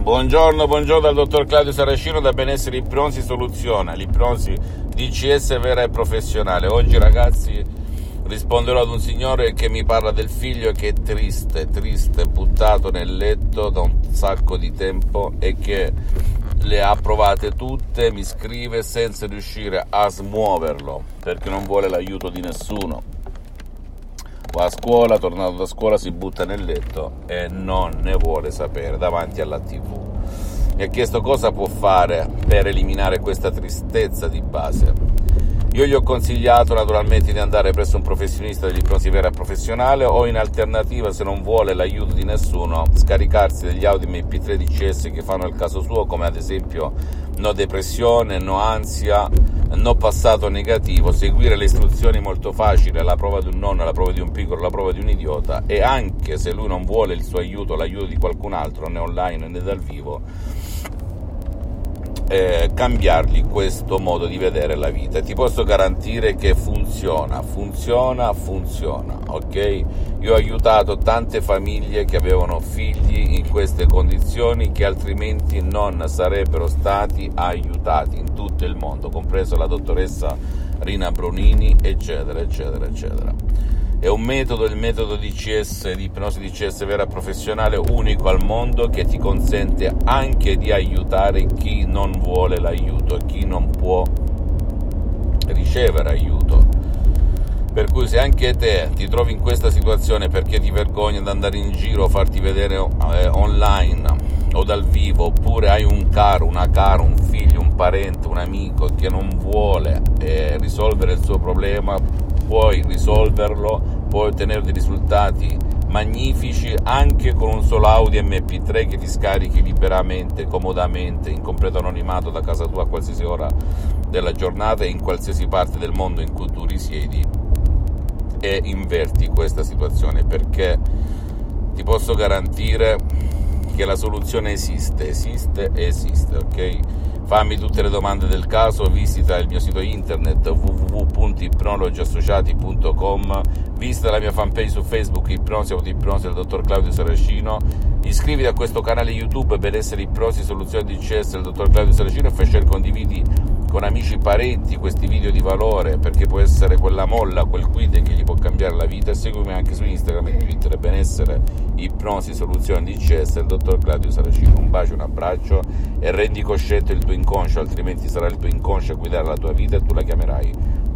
Buongiorno, buongiorno dal dottor Claudio Saracino da Benessere Ipronsi Soluzione, l'Ipronsi DCS vera e professionale. Oggi ragazzi risponderò ad un signore che mi parla del figlio che è triste, triste, buttato nel letto da un sacco di tempo e che le ha provate tutte, mi scrive senza riuscire a smuoverlo perché non vuole l'aiuto di nessuno. Va a scuola, tornato da scuola si butta nel letto e non ne vuole sapere davanti alla tv. Mi ha chiesto cosa può fare per eliminare questa tristezza di base. Io gli ho consigliato naturalmente di andare presso un professionista dell'ipnosi vera professionale o in alternativa, se non vuole l'aiuto di nessuno, scaricarsi degli audio MP3 DCS che fanno il caso suo, come ad esempio no depressione, no ansia, no passato negativo, seguire le istruzioni molto facili, la prova di un nonno, la prova di un piccolo, la prova di un idiota e anche se lui non vuole il suo aiuto, l'aiuto di qualcun altro, né online né dal vivo, eh, cambiargli questo modo di vedere la vita e ti posso garantire che funziona, funziona, funziona, ok? Io ho aiutato tante famiglie che avevano figli in queste condizioni che altrimenti non sarebbero stati aiutati in tutto il mondo, compreso la dottoressa Rina Brunini, eccetera, eccetera, eccetera. È un metodo, il metodo DCS, di ipnosi DCS vera professionale unico al mondo che ti consente anche di aiutare chi non vuole l'aiuto e chi non può ricevere aiuto. Per cui se anche te ti trovi in questa situazione perché ti vergogni ad andare in giro farti vedere eh, online o dal vivo, oppure hai un caro, una cara, un figlio, un parente, un amico che non vuole eh, risolvere il suo problema, puoi risolverlo, puoi ottenere dei risultati magnifici anche con un solo audio MP3 che ti scarichi liberamente, comodamente, in completo anonimato da casa tua a qualsiasi ora della giornata e in qualsiasi parte del mondo in cui tu risiedi e inverti questa situazione perché ti posso garantire che la soluzione esiste, esiste, esiste, ok? Fammi tutte le domande del caso, visita il mio sito internet www.ipnologiassociati.com, visita la mia fanpage su Facebook Ipnosi Autoipnosi del dottor Claudio Saracino, iscriviti a questo canale YouTube Benessere Ipnosi Soluzioni DCS del dottor Claudio Saracino e fai condividi con amici parenti questi video di valore perché può essere quella molla, quel quid che gli può cambiare la vita e seguimi anche su Instagram e Twitter Benessere Ipnosi Soluzioni DCS del dottor Claudio Saracino. Un bacio, un abbraccio e rendi cosciente il tuo inconscio, altrimenti sarà il tuo inconscio a guidare la tua vita e tu la chiamerai